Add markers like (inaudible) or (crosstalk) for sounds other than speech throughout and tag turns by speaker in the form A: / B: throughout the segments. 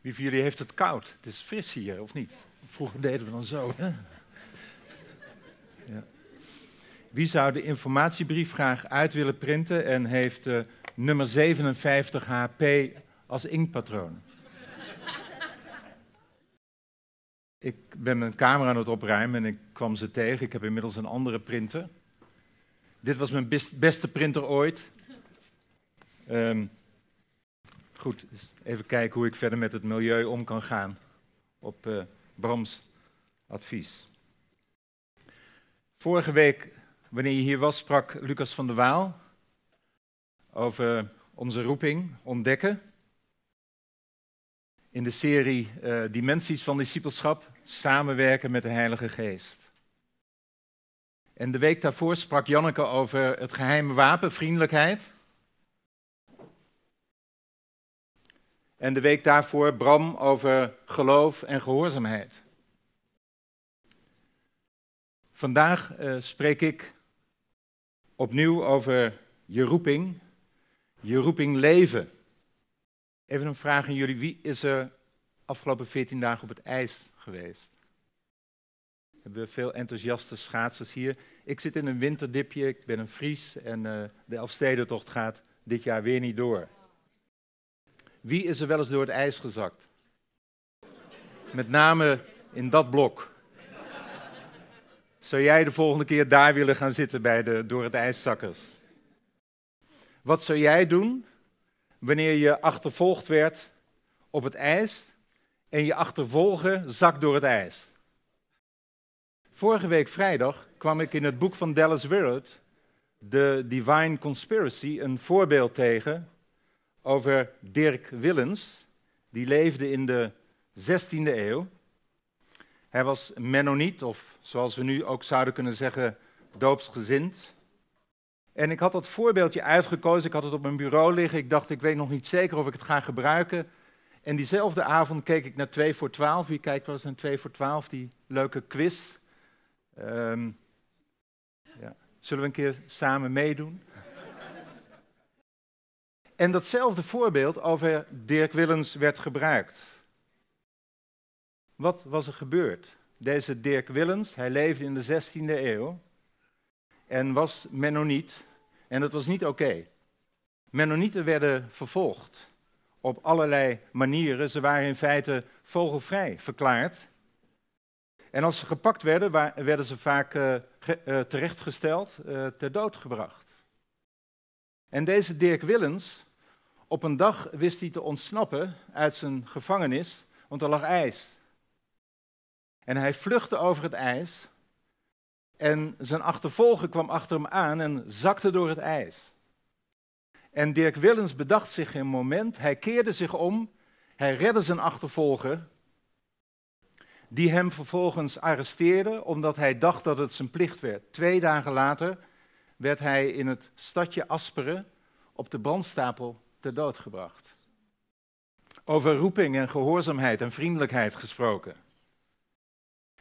A: Wie van jullie heeft het koud? Het is fris hier, of niet? Vroeger deden we dan zo. Ja. Wie zou de informatiebrief graag uit willen printen en heeft uh, nummer 57 HP als inkpatroon? ik ben mijn camera aan het opruimen en ik kwam ze tegen. Ik heb inmiddels een andere printer. Dit was mijn beste printer ooit. Um, Goed, even kijken hoe ik verder met het milieu om kan gaan. Op uh, Brams advies. Vorige week, wanneer je hier was, sprak Lucas van der Waal over onze roeping, ontdekken. In de serie uh, Dimensies van Discipelschap, samenwerken met de Heilige Geest. En de week daarvoor sprak Janneke over het geheime wapen, vriendelijkheid. En de week daarvoor Bram over geloof en gehoorzaamheid. Vandaag uh, spreek ik opnieuw over je roeping, je roeping leven. Even een vraag aan jullie, wie is er afgelopen 14 dagen op het ijs geweest? Hebben we veel enthousiaste schaatsers hier. Ik zit in een winterdipje, ik ben een Fries en uh, de Elfstedentocht gaat dit jaar weer niet door. Wie is er wel eens door het ijs gezakt? Met name in dat blok. Zou jij de volgende keer daar willen gaan zitten bij de door het ijszakkers? Wat zou jij doen wanneer je achtervolgd werd op het ijs en je achtervolgen zakt door het ijs? Vorige week vrijdag kwam ik in het boek van Dallas Willard, The Divine Conspiracy, een voorbeeld tegen over Dirk Willens. Die leefde in de 16e eeuw. Hij was Mennoniet, of zoals we nu ook zouden kunnen zeggen, doopsgezind. En ik had dat voorbeeldje uitgekozen, ik had het op mijn bureau liggen. Ik dacht, ik weet nog niet zeker of ik het ga gebruiken. En diezelfde avond keek ik naar 2 voor 12. Wie kijkt wel eens naar 2 voor 12, die leuke quiz. Um, ja. Zullen we een keer samen meedoen? En datzelfde voorbeeld over Dirk Willens werd gebruikt. Wat was er gebeurd? Deze Dirk Willens, hij leefde in de 16e eeuw en was Mennoniet. En dat was niet oké. Mennonieten werden vervolgd op allerlei manieren. Ze waren in feite vogelvrij verklaard. En als ze gepakt werden, werden ze vaak uh, terechtgesteld, uh, ter dood gebracht. En deze Dirk Willens, op een dag wist hij te ontsnappen uit zijn gevangenis, want er lag ijs. En hij vluchtte over het ijs en zijn achtervolger kwam achter hem aan en zakte door het ijs. En Dirk Willens bedacht zich een moment, hij keerde zich om, hij redde zijn achtervolger, die hem vervolgens arresteerde omdat hij dacht dat het zijn plicht werd. Twee dagen later werd hij in het stadje Asperen op de brandstapel ter dood gebracht. Over roeping en gehoorzaamheid en vriendelijkheid gesproken.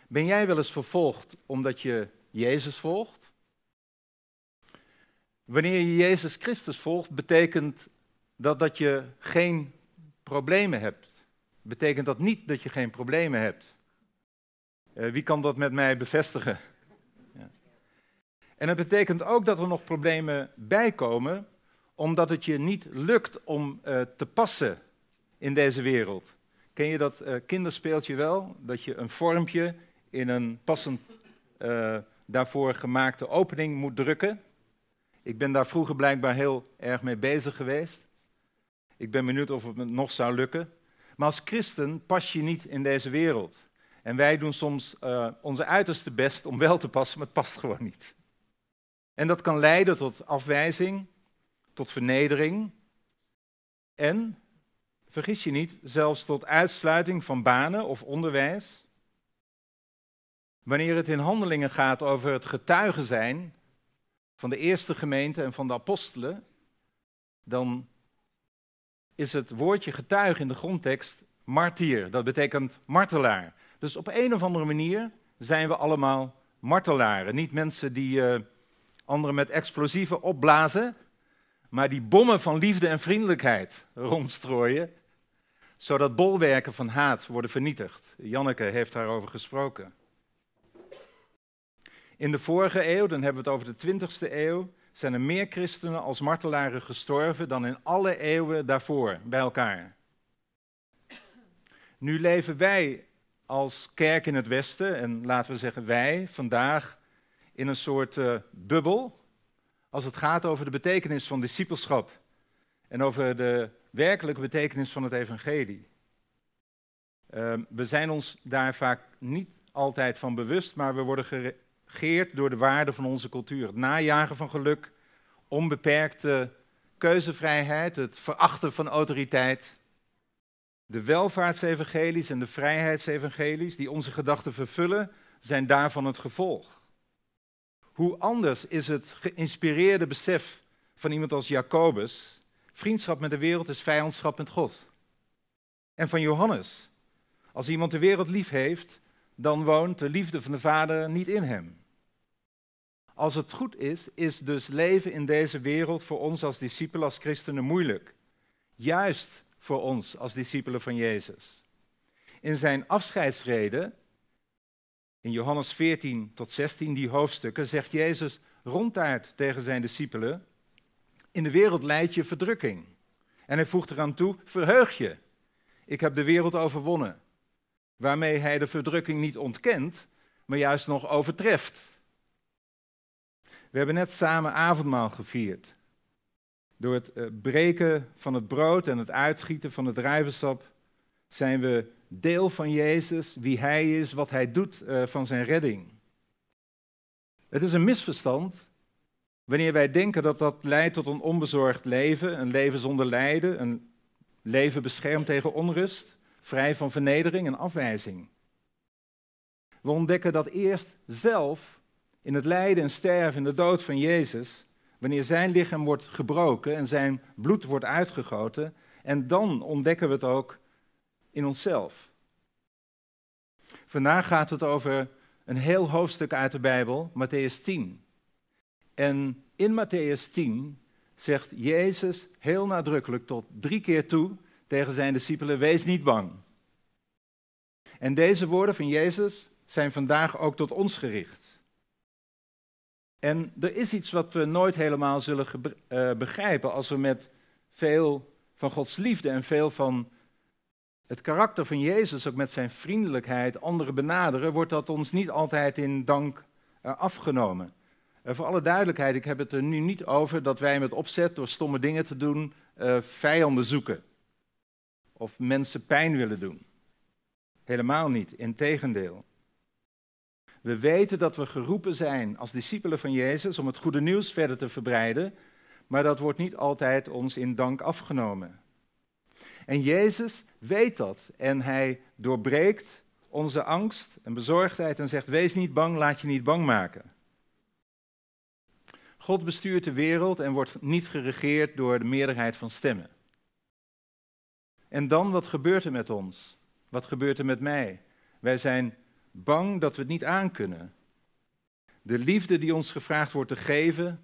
A: Ben jij wel eens vervolgd omdat je Jezus volgt? Wanneer je Jezus Christus volgt, betekent dat dat je geen problemen hebt. Betekent dat niet dat je geen problemen hebt. Uh, wie kan dat met mij bevestigen? En het betekent ook dat er nog problemen bijkomen omdat het je niet lukt om uh, te passen in deze wereld. Ken je dat uh, kinderspeeltje wel? Dat je een vormpje in een passend uh, daarvoor gemaakte opening moet drukken. Ik ben daar vroeger blijkbaar heel erg mee bezig geweest. Ik ben benieuwd of het me nog zou lukken. Maar als christen pas je niet in deze wereld. En wij doen soms onze uiterste best om wel te passen, maar het past gewoon niet. En dat kan leiden tot afwijzing, tot vernedering en, vergis je niet, zelfs tot uitsluiting van banen of onderwijs. Wanneer het in handelingen gaat over het getuigen zijn van de eerste gemeente en van de apostelen, dan is het woordje getuige in de grondtekst martier. Dat betekent martelaar. Dus op een of andere manier zijn we allemaal martelaren. Niet mensen die uh, anderen met explosieven opblazen, maar die bommen van liefde en vriendelijkheid rondstrooien zodat bolwerken van haat worden vernietigd. Janneke heeft daarover gesproken. In de vorige eeuw, dan hebben we het over de 20ste eeuw, zijn er meer christenen als martelaren gestorven dan in alle eeuwen daarvoor bij elkaar. Nu leven wij als kerk in het Westen, en laten we zeggen wij vandaag, in een soort uh, bubbel als het gaat over de betekenis van discipelschap en over de werkelijke betekenis van het evangelie. Uh, we zijn ons daar vaak niet altijd van bewust, maar we worden geregeerd door de waarden van onze cultuur. Het najagen van geluk, onbeperkte keuzevrijheid, het verachten van autoriteit. De welvaartsevangelies en de vrijheidsevangelies die onze gedachten vervullen, zijn daarvan het gevolg. Hoe anders is het geïnspireerde besef van iemand als Jacobus, vriendschap met de wereld is vijandschap met God. En van Johannes, als iemand de wereld lief heeft, dan woont de liefde van de Vader niet in hem. Als het goed is, is dus leven in deze wereld voor ons als discipelen, als christenen moeilijk. Juist voor ons als discipelen van Jezus. In zijn afscheidsreden, in Johannes 14 tot 16, die hoofdstukken, zegt Jezus ronduit tegen zijn discipelen, in de wereld leidt je verdrukking. En hij voegt eraan toe, verheug je. Ik heb de wereld overwonnen. Waarmee hij de verdrukking niet ontkent, maar juist nog overtreft. We hebben net samen avondmaal gevierd. Door het eh, breken van het brood en het uitgieten van het druivensap zijn we deel van Jezus, wie Hij is, wat Hij doet eh, van zijn redding. Het is een misverstand wanneer wij denken dat dat leidt tot een onbezorgd leven, een leven zonder lijden, een leven beschermd tegen onrust, vrij van vernedering en afwijzing. We ontdekken dat eerst zelf in het lijden en sterven, in de dood van Jezus, wanneer zijn lichaam wordt gebroken en zijn bloed wordt uitgegoten, en dan ontdekken we het ook in onszelf. Vandaag gaat het over een heel hoofdstuk uit de Bijbel, Matthäus 10. En in Matthäus 10 zegt Jezus heel nadrukkelijk tot drie keer toe tegen zijn discipelen: Wees niet bang. En deze woorden van Jezus zijn vandaag ook tot ons gericht. En er is iets wat we nooit helemaal zullen uh, begrijpen als we met veel van Gods liefde en veel van het karakter van Jezus, ook met zijn vriendelijkheid, anderen benaderen, wordt dat ons niet altijd in dank uh, afgenomen. Uh, voor alle duidelijkheid, ik heb het er nu niet over dat wij met opzet door stomme dingen te doen vijanden zoeken. Of mensen pijn willen doen. Helemaal niet, integendeel. We weten dat we geroepen zijn als discipelen van Jezus om het goede nieuws verder te verbreiden, maar dat wordt niet altijd ons in dank afgenomen. En Jezus weet dat en hij doorbreekt onze angst en bezorgdheid en zegt: Wees niet bang, laat je niet bang maken. God bestuurt de wereld en wordt niet geregeerd door de meerderheid van stemmen. En dan, wat gebeurt er met ons? Wat gebeurt er met mij? Wij zijn bang dat we het niet aankunnen. De liefde die ons gevraagd wordt te geven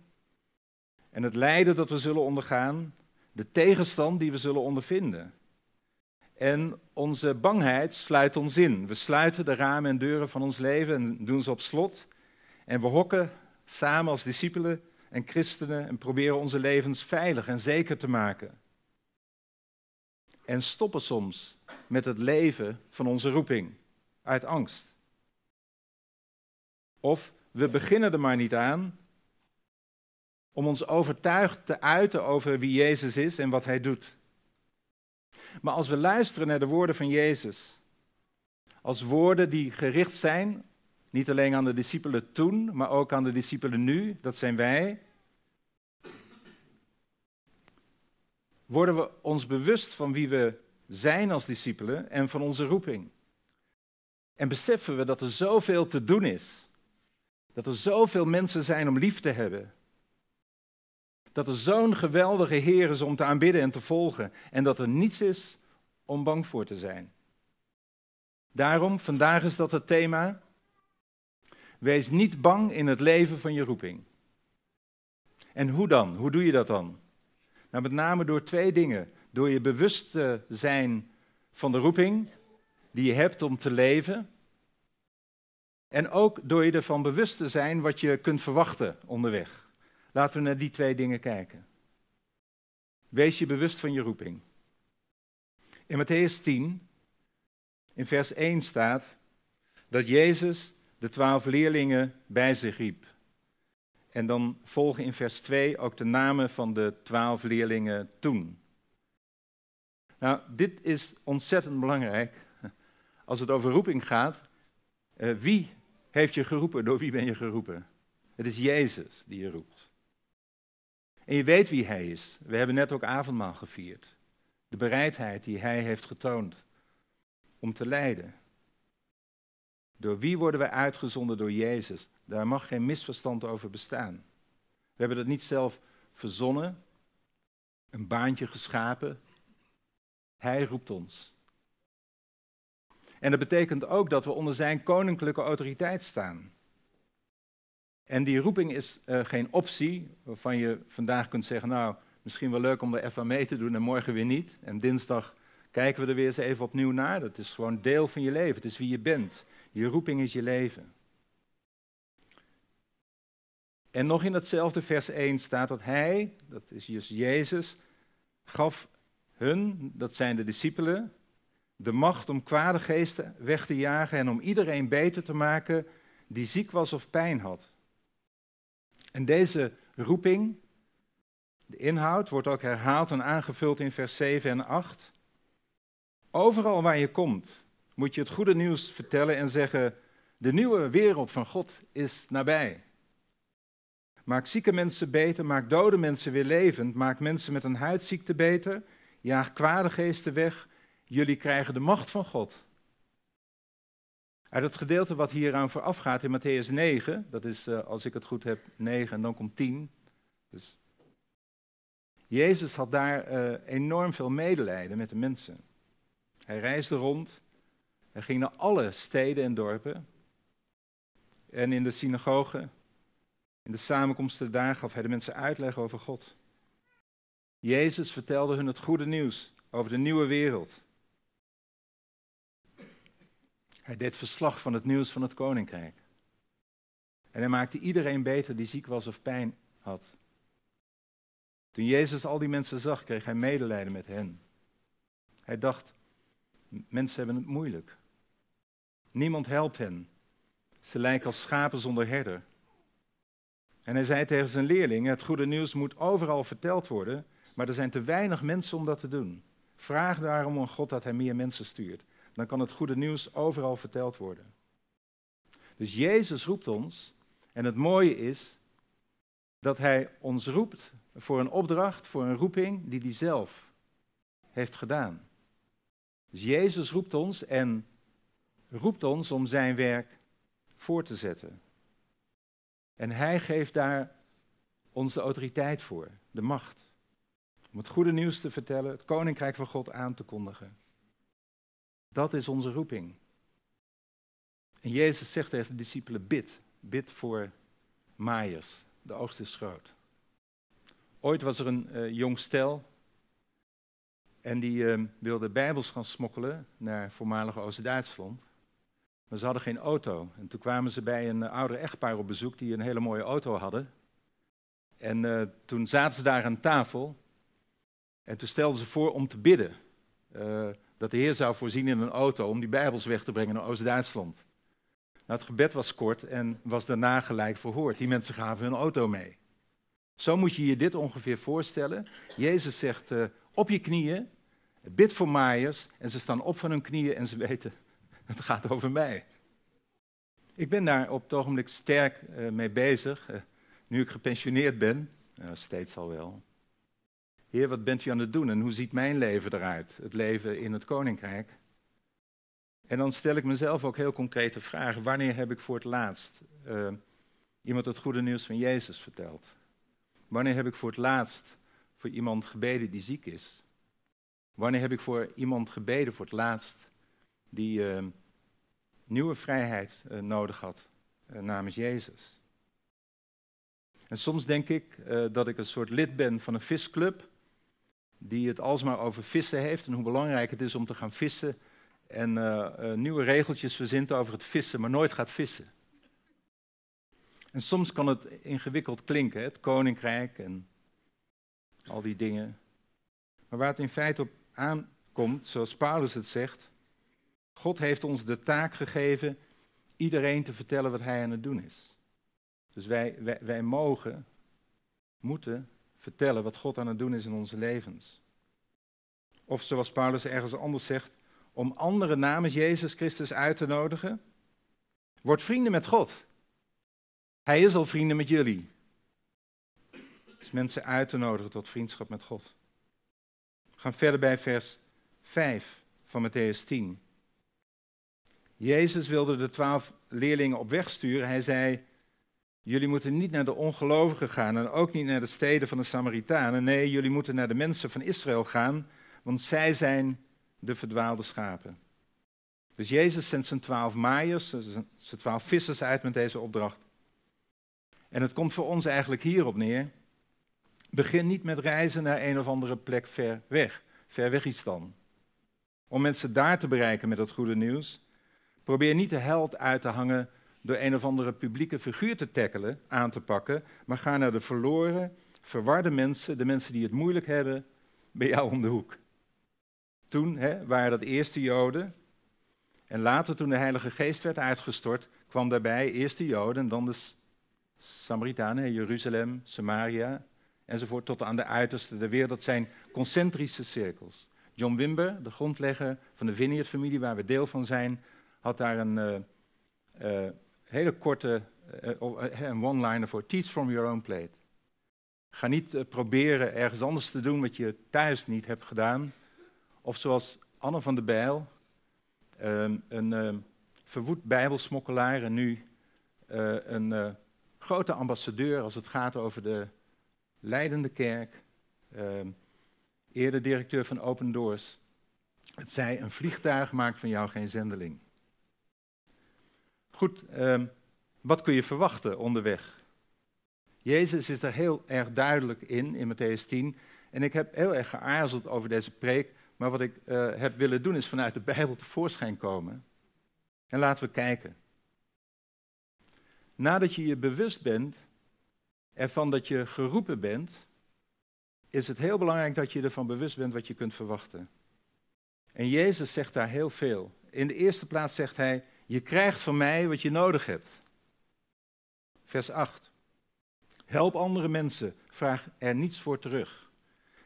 A: en het lijden dat we zullen ondergaan, de tegenstand die we zullen ondervinden. En onze bangheid sluit ons in. We sluiten de ramen en deuren van ons leven en doen ze op slot. En we hokken samen als discipelen en christenen en proberen onze levens veilig en zeker te maken. En stoppen soms met het leven van onze roeping uit angst. Of we beginnen er maar niet aan om ons overtuigd te uiten over wie Jezus is en wat Hij doet. Maar als we luisteren naar de woorden van Jezus, als woorden die gericht zijn, niet alleen aan de discipelen toen, maar ook aan de discipelen nu, dat zijn wij, worden we ons bewust van wie we zijn als discipelen en van onze roeping. En beseffen we dat er zoveel te doen is dat er zoveel mensen zijn om lief te hebben. Dat er zo'n geweldige Heer is om te aanbidden en te volgen. En dat er niets is om bang voor te zijn. Daarom, vandaag is dat het thema. Wees niet bang in het leven van je roeping. En hoe dan? Hoe doe je dat dan? Nou, met name door twee dingen. Door je bewust te zijn van de roeping die je hebt om te leven. En ook door je ervan bewust te zijn wat je kunt verwachten onderweg. Laten we naar die twee dingen kijken. Wees je bewust van je roeping. In Matthäus 10, in vers 1 staat dat Jezus de twaalf leerlingen bij zich riep. En dan volgen in vers 2 ook de namen van de twaalf leerlingen toen. Nou, dit is ontzettend belangrijk als het over roeping gaat. Uh, wie heeft je geroepen? Door wie ben je geroepen? Het is Jezus die je roept. En je weet wie Hij is. We hebben net ook avondmaal gevierd. De bereidheid die Hij heeft getoond om te lijden. Door wie worden wij uitgezonden? Door Jezus. Daar mag geen misverstand over bestaan. We hebben dat niet zelf verzonnen, een baantje geschapen. Hij roept ons. En dat betekent ook dat we onder zijn koninklijke autoriteit staan. En die roeping is uh, geen optie waarvan je vandaag kunt zeggen, nou, misschien wel leuk om er even mee te doen en morgen weer niet. En dinsdag kijken we er weer eens even opnieuw naar. Dat is gewoon deel van je leven. Het is wie je bent. Je roeping is je leven. En nog in datzelfde vers 1 staat dat hij, dat is dus Jezus, gaf hun, dat zijn de discipelen, de macht om kwade geesten weg te jagen en om iedereen beter te maken die ziek was of pijn had. En deze roeping, de inhoud, wordt ook herhaald en aangevuld in vers 7 en 8. Overal waar je komt, moet je het goede nieuws vertellen en zeggen: de nieuwe wereld van God is nabij. Maak zieke mensen beter, maak dode mensen weer levend, maak mensen met een huidziekte beter, jaag kwade geesten weg. Jullie krijgen de macht van God. Uit het gedeelte wat hieraan vooraf gaat in Matthäus 9, dat is uh, als ik het goed heb 9 en dan komt 10. Dus Jezus had daar uh, enorm veel medelijden met de mensen. Hij reisde rond, hij ging naar alle steden en dorpen. En in de synagogen, in de samenkomsten daar gaf hij de mensen uitleg over God. Jezus vertelde hun het goede nieuws over de nieuwe wereld. Hij deed verslag van het nieuws van het koninkrijk. En hij maakte iedereen beter die ziek was of pijn had. Toen Jezus al die mensen zag, kreeg hij medelijden met hen. Hij dacht, mensen hebben het moeilijk. Niemand helpt hen. Ze lijken als schapen zonder herder. En hij zei tegen zijn leerlingen: Het goede nieuws moet overal verteld worden, maar er zijn te weinig mensen om dat te doen. Vraag daarom aan God dat hij meer mensen stuurt. Dan kan het goede nieuws overal verteld worden. Dus Jezus roept ons, en het mooie is dat hij ons roept voor een opdracht, voor een roeping die hij zelf heeft gedaan. Dus Jezus roept ons en roept ons om zijn werk voor te zetten. En hij geeft daar ons de autoriteit voor, de macht. Om het goede nieuws te vertellen, het koninkrijk van God aan te kondigen. Dat is onze roeping. En Jezus zegt tegen de discipelen: bid, bid voor maaiers. De oogst is groot. Ooit was er een uh, jong stel en die uh, wilde bijbels gaan smokkelen naar voormalige Oost-Duitsland. Maar ze hadden geen auto. En toen kwamen ze bij een uh, ouder echtpaar op bezoek die een hele mooie auto hadden. En uh, toen zaten ze daar aan tafel. En toen stelden ze voor om te bidden. Dat de Heer zou voorzien in een auto om die Bijbels weg te brengen naar Oost-Duitsland. Nou, het gebed was kort en was daarna gelijk verhoord. Die mensen gaven hun auto mee. Zo moet je je dit ongeveer voorstellen. Jezus zegt op je knieën, bid voor maaiers. En ze staan op van hun knieën en ze weten, (laughs) het gaat over mij. Ik ben daar op het ogenblik sterk uh, mee bezig, uh, nu ik gepensioneerd ben, uh, steeds al wel. Heer, wat bent u aan het doen en hoe ziet mijn leven eruit, het leven in het koninkrijk? En dan stel ik mezelf ook heel concrete vragen. Wanneer heb ik voor het laatst iemand het goede nieuws van Jezus verteld? Wanneer heb ik voor het laatst voor iemand gebeden die ziek is? Wanneer heb ik voor iemand gebeden voor het laatst die uh, nieuwe vrijheid uh, nodig had namens Jezus? En soms denk ik dat ik een soort lid ben van een visclub. Die het alsmaar over vissen heeft en hoe belangrijk het is om te gaan vissen. En uh, nieuwe regeltjes verzint over het vissen, maar nooit gaat vissen. En soms kan het ingewikkeld klinken, het koninkrijk en al die dingen. Maar waar het in feite op aankomt, zoals Paulus het zegt, God heeft ons de taak gegeven iedereen te vertellen wat hij aan het doen is. Dus wij, wij, wij mogen, moeten vertellen wat God aan het doen is in onze levens. Of zoals Paulus ergens anders zegt, om anderen namens Jezus Christus uit te nodigen. Word vrienden met God. Hij is al vrienden met jullie. Dus mensen uit te nodigen tot vriendschap met God. We gaan verder bij vers 5 van Matthäus 10. Jezus wilde de twaalf leerlingen op weg sturen. Hij zei, jullie moeten niet naar de ongelovigen gaan en ook niet naar de steden van de Samaritanen. Nee, jullie moeten naar de mensen van Israël gaan, want zij zijn de verdwaalde schapen. Dus Jezus zendt zijn twaalf maaiers, zijn twaalf vissers uit met deze opdracht. En het komt voor ons eigenlijk hierop neer. Begin niet met reizen naar een of andere plek ver weg, ver weg iets dan. Om mensen daar te bereiken met het goede nieuws. Probeer niet de held uit te hangen door een of andere publieke figuur te tackelen, aan te pakken, maar ga naar de verloren, verwarde mensen, de mensen die het moeilijk hebben, bij jou om de hoek. Toen hè, waren dat eerste Joden. En later, toen de Heilige Geest werd uitgestort, kwam daarbij eerst de Joden en dan de Samaritanen, Jeruzalem, Samaria, enzovoort, tot aan de uiterste der wereld. Dat zijn concentrische cirkels. John Wimber, de grondlegger van de Vineyard-familie, waar we deel van zijn, had daar een uh, uh, hele korte uh, een one-liner voor: Teach from your own plate. Ga niet proberen ergens anders te doen wat je thuis niet hebt gedaan. Of zoals Anne van der Bijl, ehm, een verwoed bijbelsmokkelaar en nu een grote ambassadeur als het gaat over de leidende kerk, ehm, eerder directeur van Open Doors. Het zei, een vliegtuig maakt van jou geen zendeling. Goed, ehm, wat kun je verwachten onderweg? Jezus is daar heel erg duidelijk in, in Matthäus 10. En ik heb heel erg geaarzeld over deze preek, maar wat ik uh, heb willen doen is vanuit de Bijbel tevoorschijn komen. En laten we kijken nadat je je bewust bent ervan dat je geroepen bent, is het heel belangrijk dat je ervan bewust bent wat je kunt verwachten. En Jezus zegt daar heel veel. In de eerste plaats zegt hij, je krijgt van mij wat je nodig hebt. Vers 8. Help andere mensen, vraag er niets voor terug.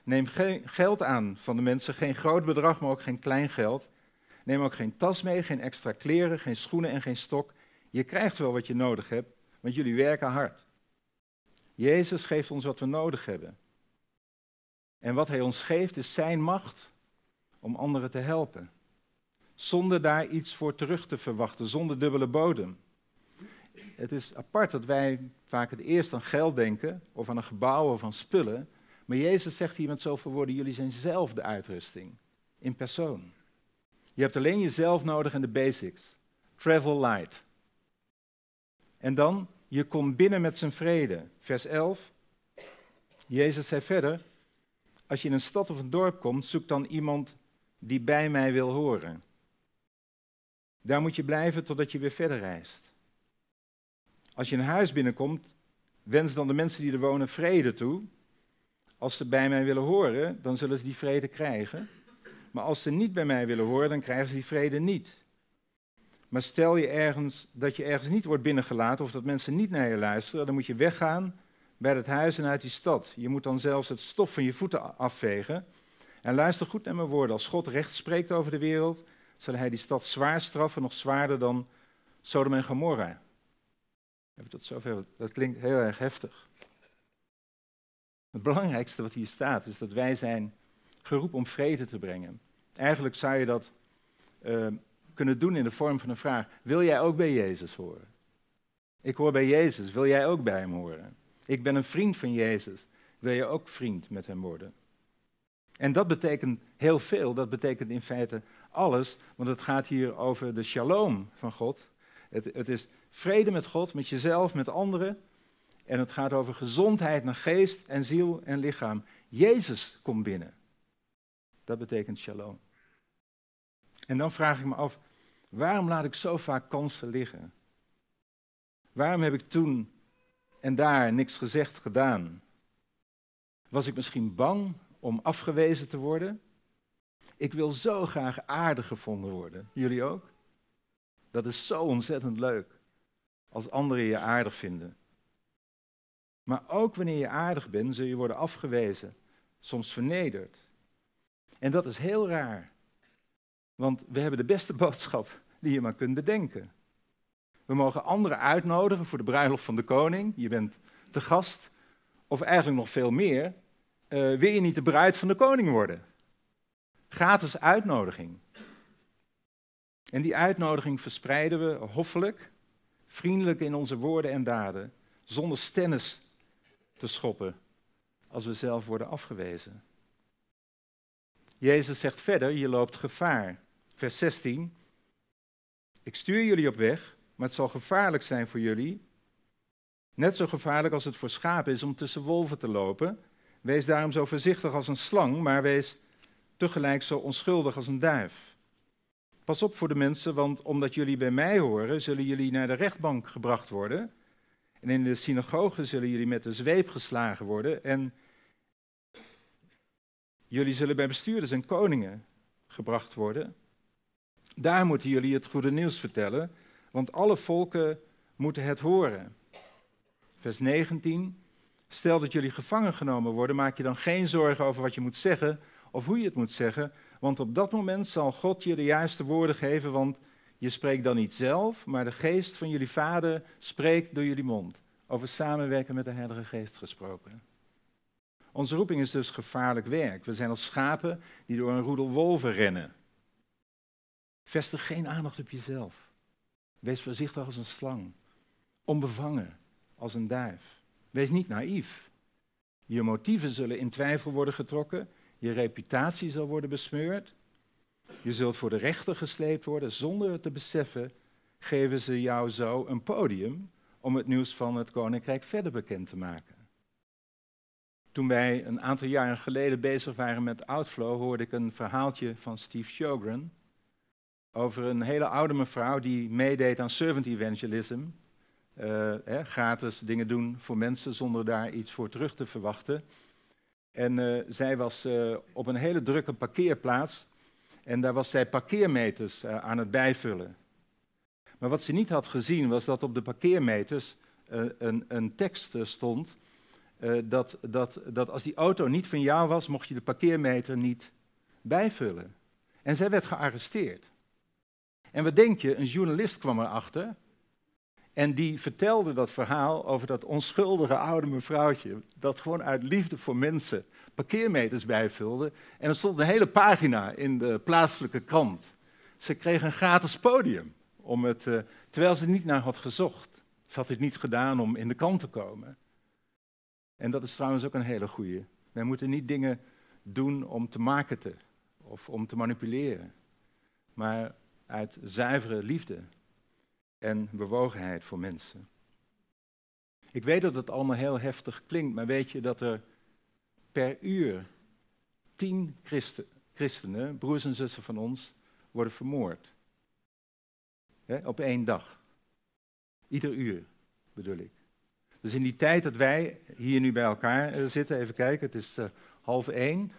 A: Neem geen geld aan van de mensen, geen groot bedrag, maar ook geen klein geld. Neem ook geen tas mee, geen extra kleren, geen schoenen en geen stok. Je krijgt wel wat je nodig hebt, want jullie werken hard. Jezus geeft ons wat we nodig hebben. En wat Hij ons geeft is Zijn macht om anderen te helpen. Zonder daar iets voor terug te verwachten, zonder dubbele bodem. Het is apart dat wij vaak het eerst aan geld denken, of aan een gebouw of aan spullen. Maar Jezus zegt hier met zoveel woorden, jullie zijn zelf de uitrusting, in persoon. Je hebt alleen jezelf nodig en de basics. Travel light. En dan, je komt binnen met zijn vrede. Vers 11. Jezus zei verder, als je in een stad of een dorp komt, zoek dan iemand die bij mij wil horen. Daar moet je blijven totdat je weer verder reist. Als je een huis binnenkomt, wens dan de mensen die er wonen vrede toe. Als ze bij mij willen horen, dan zullen ze die vrede krijgen. Maar als ze niet bij mij willen horen, dan krijgen ze die vrede niet. Maar stel je ergens dat je ergens niet wordt binnengelaten of dat mensen niet naar je luisteren, dan moet je weggaan bij het huis en uit die stad. Je moet dan zelfs het stof van je voeten afvegen. En luister goed naar mijn woorden. Als God recht spreekt over de wereld, zal hij die stad zwaar straffen, nog zwaarder dan Sodom en Gomorra. Ik dat zover? Dat klinkt heel erg heftig. Het belangrijkste wat hier staat is dat wij zijn geroepen om vrede te brengen. Eigenlijk zou je dat uh, kunnen doen in de vorm van een vraag. Wil jij ook bij Jezus horen? Ik hoor bij Jezus. Wil jij ook bij hem horen? Ik ben een vriend van Jezus. Wil je ook vriend met hem worden? En dat betekent heel veel. Dat betekent in feite alles. Want het gaat hier over de shalom van God. Het, het is vrede met God, met jezelf, met anderen. En het gaat over gezondheid naar geest en ziel en lichaam. Jezus komt binnen. Dat betekent shalom. En dan vraag ik me af, waarom laat ik zo vaak kansen liggen? Waarom heb ik toen en daar niks gezegd gedaan? Was ik misschien bang om afgewezen te worden? Ik wil zo graag aardig gevonden worden. Jullie ook? Dat is zo ontzettend leuk. Als anderen je aardig vinden. Maar ook wanneer je aardig bent, zul je worden afgewezen, soms vernederd. En dat is heel raar. Want we hebben de beste boodschap die je maar kunt bedenken. We mogen anderen uitnodigen voor de bruiloft van de koning. Je bent te gast. Of eigenlijk nog veel meer. Uh, wil je niet de bruid van de koning worden? Gratis uitnodiging. En die uitnodiging verspreiden we hoffelijk, vriendelijk in onze woorden en daden, zonder stennis te schoppen als we zelf worden afgewezen. Jezus zegt verder, je loopt gevaar. Vers 16. Ik stuur jullie op weg, maar het zal gevaarlijk zijn voor jullie. Net zo gevaarlijk als het voor schapen is om tussen wolven te lopen. Wees daarom zo voorzichtig als een slang, maar wees tegelijk zo onschuldig als een duif. Pas op voor de mensen, want omdat jullie bij mij horen, zullen jullie naar de rechtbank gebracht worden. En in de synagoge zullen jullie met de zweep geslagen worden. En jullie zullen bij bestuurders en koningen gebracht worden. Daar moeten jullie het goede nieuws vertellen, want alle volken moeten het horen. Vers 19. Stel dat jullie gevangen genomen worden, maak je dan geen zorgen over wat je moet zeggen of hoe je het moet zeggen, want op dat moment zal God je de juiste woorden geven, want je spreekt dan niet zelf, maar de geest van jullie vader spreekt door jullie mond. Over samenwerken met de Heilige Geest gesproken. Onze roeping is dus gevaarlijk werk. We zijn als schapen die door een roedel wolven rennen. Vestig geen aandacht op jezelf. Wees voorzichtig als een slang. Onbevangen als een duif. Wees niet naïef. Je motieven zullen in twijfel worden getrokken. Je reputatie zal worden besmeurd. Je zult voor de rechter gesleept worden. Zonder het te beseffen geven ze jou zo een podium om het nieuws van het koninkrijk verder bekend te maken. Toen wij een aantal jaren geleden bezig waren met Outflow, hoorde ik een verhaaltje van Steve Sjogren over een hele oude mevrouw die meedeed aan servant evangelism. Uh, gratis dingen doen voor mensen zonder daar iets voor terug te verwachten. En uh, zij was uh, op een hele drukke parkeerplaats en daar was zij parkeermeters aan het bijvullen. Maar wat ze niet had gezien was dat op de parkeermeters een, een, tekst stond dat, dat, dat als die auto niet van jou was, mocht je de parkeermeter niet bijvullen. En zij werd gearresteerd. En wat denk je? Een journalist kwam erachter. En die vertelde dat verhaal over dat onschuldige oude mevrouwtje. Dat gewoon uit liefde voor mensen parkeermeters bijvulde. En er stond een hele pagina in de plaatselijke krant. Ze kreeg een gratis podium. Om het, uh, terwijl ze niet naar had gezocht. Ze had dit niet gedaan om in de krant te komen. En dat is trouwens ook een hele goeie. Wij moeten niet dingen doen om te marketen of om te manipuleren. Maar uit zuivere liefde en bewogenheid voor mensen. Ik weet dat het allemaal heel heftig klinkt, maar weet je dat er per uur tien christen, christenen, broers en zussen van ons, worden vermoord? op één dag. Ieder uur, bedoel ik. Dus in die tijd dat wij hier nu bij elkaar eh, zitten, even kijken, het is uh, half één,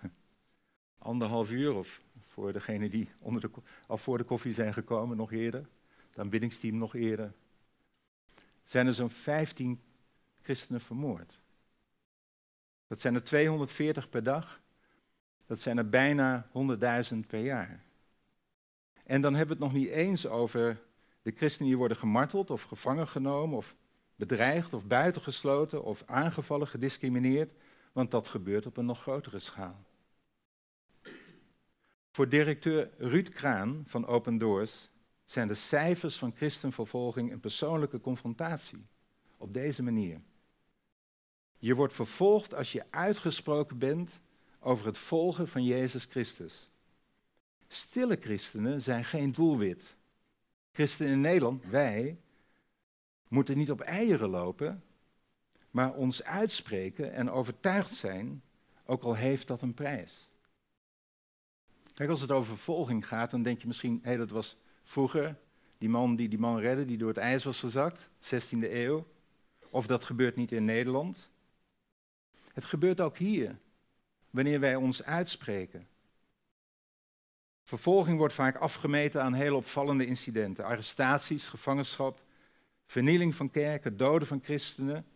A: anderhalf uur of voor degenen die onder de, al voor de koffie zijn gekomen, nog eerder. Het aanbiddingsteam nog eerder. Zijn er zo'n 15 christenen vermoord. Dat zijn er 240 per dag. Dat zijn er bijna 100.000 per jaar. En dan hebben we het nog niet eens over de christenen die worden gemarteld of gevangen genomen of bedreigd of buitengesloten of aangevallen, gediscrimineerd, want dat gebeurt op een nog grotere schaal. Voor directeur Ruud Kraan van Open Doors zijn de cijfers van christenvervolging een persoonlijke confrontatie. Op deze manier. Je wordt vervolgd als je uitgesproken bent over het volgen van Jezus Christus. Stille christenen zijn geen doelwit. Christenen in Nederland, wij, moeten niet op eieren lopen, maar ons uitspreken en overtuigd zijn, ook al heeft dat een prijs. Kijk, als het over vervolging gaat, dan denk je misschien, hé, hey, dat was vroeger die man die die man redde, die door het ijs was gezakt, 16e eeuw. Of dat gebeurt niet in Nederland. Het gebeurt ook hier, wanneer wij ons uitspreken. Vervolging wordt vaak afgemeten aan heel opvallende incidenten. Arrestaties, gevangenschap, vernieling van kerken, doden van christenen.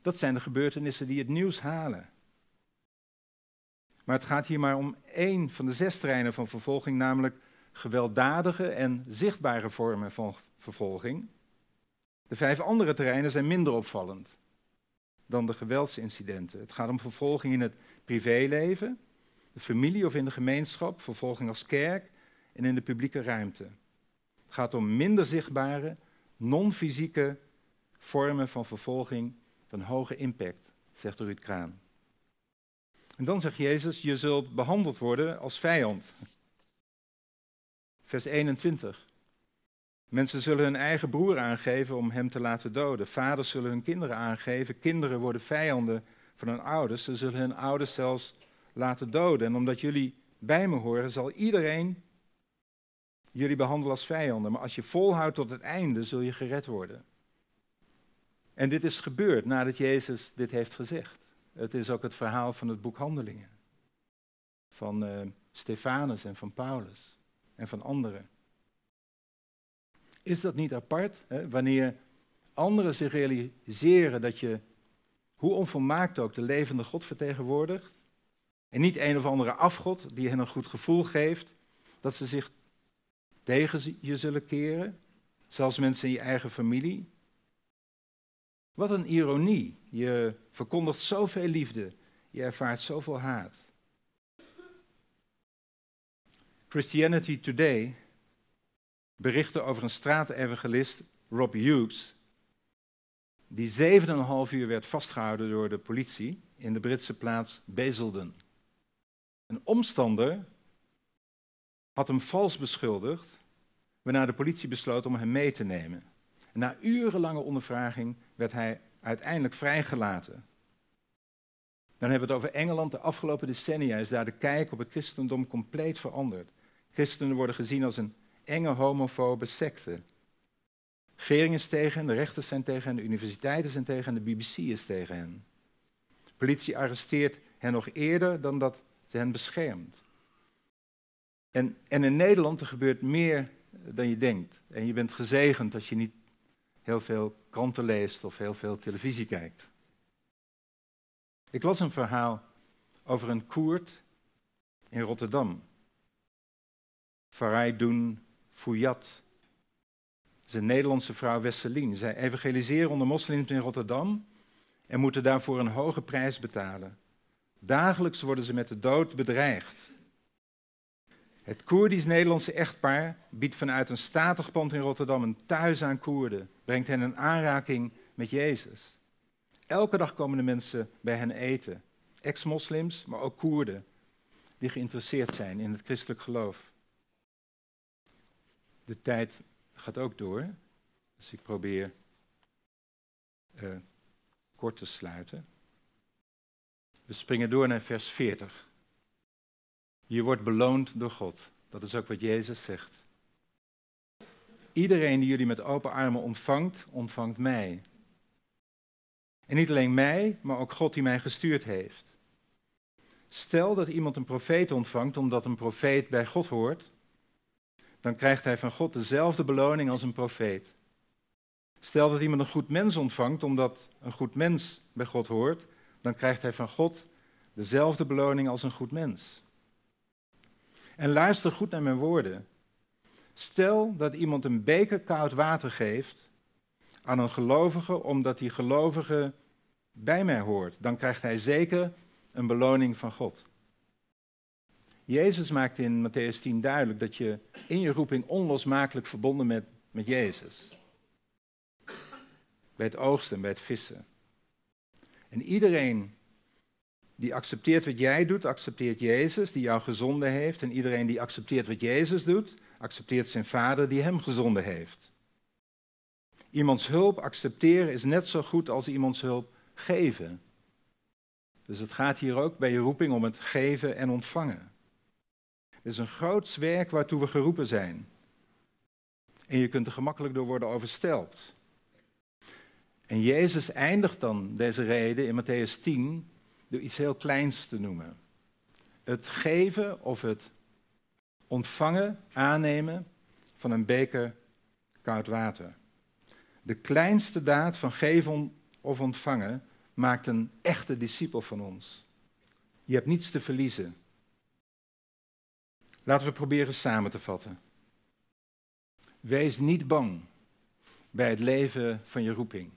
A: Dat zijn de gebeurtenissen die het nieuws halen. Maar het gaat hier maar om één van de zes terreinen van vervolging, namelijk gewelddadige en zichtbare vormen van vervolging. De vijf andere terreinen zijn minder opvallend dan de geweldsincidenten. Het gaat om vervolging in het privéleven, de familie of in de gemeenschap, vervolging als kerk en in de publieke ruimte. Het gaat om minder zichtbare, non-fysieke vormen van vervolging van hoge impact, zegt Ruud Kraan. En dan zegt Jezus, je zult behandeld worden als vijand. Vers 21. Mensen zullen hun eigen broer aangeven om hem te laten doden. Vaders zullen hun kinderen aangeven. Kinderen worden vijanden van hun ouders. Ze zullen hun ouders zelfs laten doden. En omdat jullie bij me horen, zal iedereen jullie behandelen als vijanden. Maar als je volhoudt tot het einde, zul je gered worden. En dit is gebeurd nadat Jezus dit heeft gezegd. Het is ook het verhaal van het boek Handelingen. Van uh, Stefanus en van Paulus en van anderen. Is dat niet apart? Hè? Wanneer anderen zich realiseren dat je, hoe onvolmaakt ook, de levende God vertegenwoordigt. En niet een of andere afgod die hen een goed gevoel geeft. Dat ze zich tegen je zullen keren. Zelfs mensen in je eigen familie. Wat een ironie. Je verkondigt zoveel liefde. Je ervaart zoveel haat. Christianity Today berichten over een straatevangelist, Rob Hughes, die 7,5 uur werd vastgehouden door de politie in de Britse plaats Basildon. Een omstander had hem vals beschuldigd, waarna de politie besloot om hem mee te nemen. En na urenlange ondervraging werd hij uiteindelijk vrijgelaten. Dan hebben we het over Engeland. De afgelopen decennia is daar de kijk op het christendom compleet veranderd. Christenen worden gezien als een enge homofobe secte. Gering is tegen hen, de rechters zijn tegen hen, de universiteiten zijn tegen hen, de BBC is tegen hen. De politie arresteert hen nog eerder dan dat ze hen beschermt. En, en in Nederland er gebeurt meer dan je denkt. En je bent gezegend als je niet heel veel kranten leest of heel veel televisie kijkt. Ik las een verhaal over een Koerd in Rotterdam. Faridoun Fouillat. Dat een Nederlandse vrouw Wesselien. Zij evangeliseren onder moslims in Rotterdam en moeten daarvoor een hoge prijs betalen. Dagelijks worden ze met de dood bedreigd. Het Koerdisch-Nederlandse echtpaar biedt vanuit een statig pand in Rotterdam een thuis aan Koerden, brengt hen in aanraking met Jezus. Elke dag komen de mensen bij hen eten, ex-moslims, maar ook Koerden, die geïnteresseerd zijn in het christelijk geloof. De tijd gaat ook door, dus ik probeer uh, kort te sluiten. We springen door naar vers 40. Je wordt beloond door God. Dat is ook wat Jezus zegt. Iedereen die jullie met open armen ontvangt, ontvangt mij. En niet alleen mij, maar ook God die mij gestuurd heeft. Stel dat iemand een profeet ontvangt omdat een profeet bij God hoort, dan krijgt hij van God dezelfde beloning als een profeet. Stel dat iemand een goed mens ontvangt omdat een goed mens bij God hoort, dan krijgt hij van God dezelfde beloning als een goed mens. En luister goed naar mijn woorden. Stel dat iemand een beker koud water geeft aan een gelovige omdat die gelovige bij mij hoort, dan krijgt hij zeker een beloning van God. Jezus maakt in Matthäus 10 duidelijk dat je in je roeping onlosmakelijk verbonden bent met Jezus. Bij het oogsten en bij het vissen. En iedereen die accepteert wat jij doet, accepteert Jezus, die jou gezonden heeft. En iedereen die accepteert wat Jezus doet, accepteert zijn vader die hem gezonden heeft. Iemands hulp accepteren is net zo goed als iemands hulp geven. Dus het gaat hier ook bij je roeping om het geven en ontvangen. Het is een groots werk waartoe we geroepen zijn. En je kunt er gemakkelijk door worden oversteld. En Jezus eindigt dan deze reden in Matthäus 10 door iets heel kleins te noemen. Het geven of het ontvangen, aannemen van een beker koud water. De kleinste daad van geven of ontvangen maakt een echte discipel van ons. Je hebt niets te verliezen. Laten we proberen samen te vatten. Wees niet bang bij het leven van je roeping.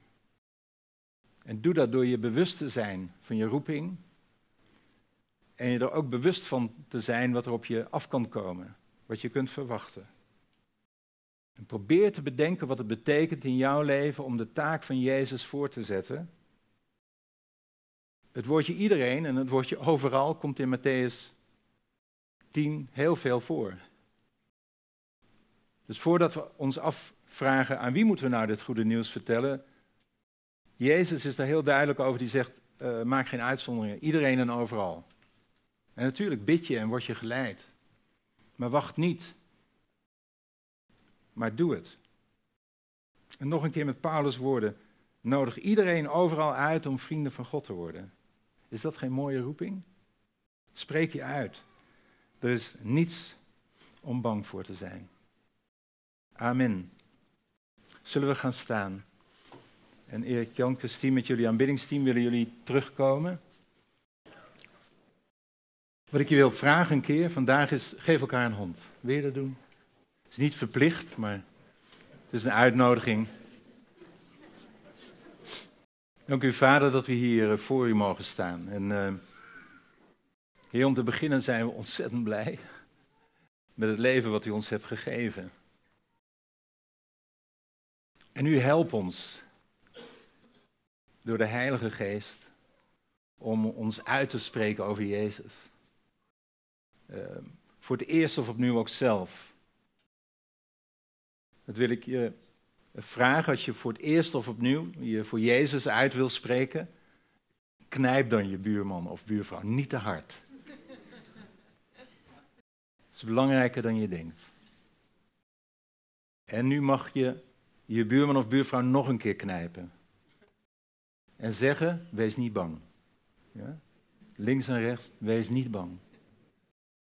A: En doe dat door je bewust te zijn van je roeping. En je er ook bewust van te zijn wat er op je af kan komen, wat je kunt verwachten. En probeer te bedenken wat het betekent in jouw leven om de taak van Jezus voor te zetten. Het woordje iedereen en het woordje overal komt in Matthäus 10 heel veel voor. Dus voordat we ons afvragen aan wie moeten we nou dit goede nieuws vertellen, Jezus is daar heel duidelijk over, die zegt, uh, maak geen uitzonderingen, iedereen en overal. En natuurlijk bid je en word je geleid. Maar wacht niet. Maar doe het. En nog een keer met Paulus' woorden, nodig iedereen overal uit om vrienden van God te worden. Is dat geen mooie roeping? Spreek je uit. Er is niets om bang voor te zijn. Amen. Zullen we gaan staan? En Erik, Jan, Christine met jullie aanbiddingsteam willen jullie terugkomen. Wat ik je wil vragen een keer vandaag is, geef elkaar een hand. Wil je dat doen? Het is niet verplicht, maar het is een uitnodiging. Dank u, Vader, dat we hier eh, voor u mogen staan. En uh, Heer, om te beginnen zijn we ontzettend blij met het leven wat u ons hebt gegeven. En u helpt ons door de Heilige Geest om ons uit te spreken over Jezus. Uh, voor het eerst of opnieuw ook zelf. Dat wil ik je vragen als je voor het eerst of opnieuw je voor Jezus uit wil spreken. Knijp dan je buurman of buurvrouw niet te hard. Is belangrijker dan je denkt. En nu mag je je buurman of buurvrouw nog een keer knijpen. En zeggen, wees niet bang. Ja? Links en rechts, wees niet bang.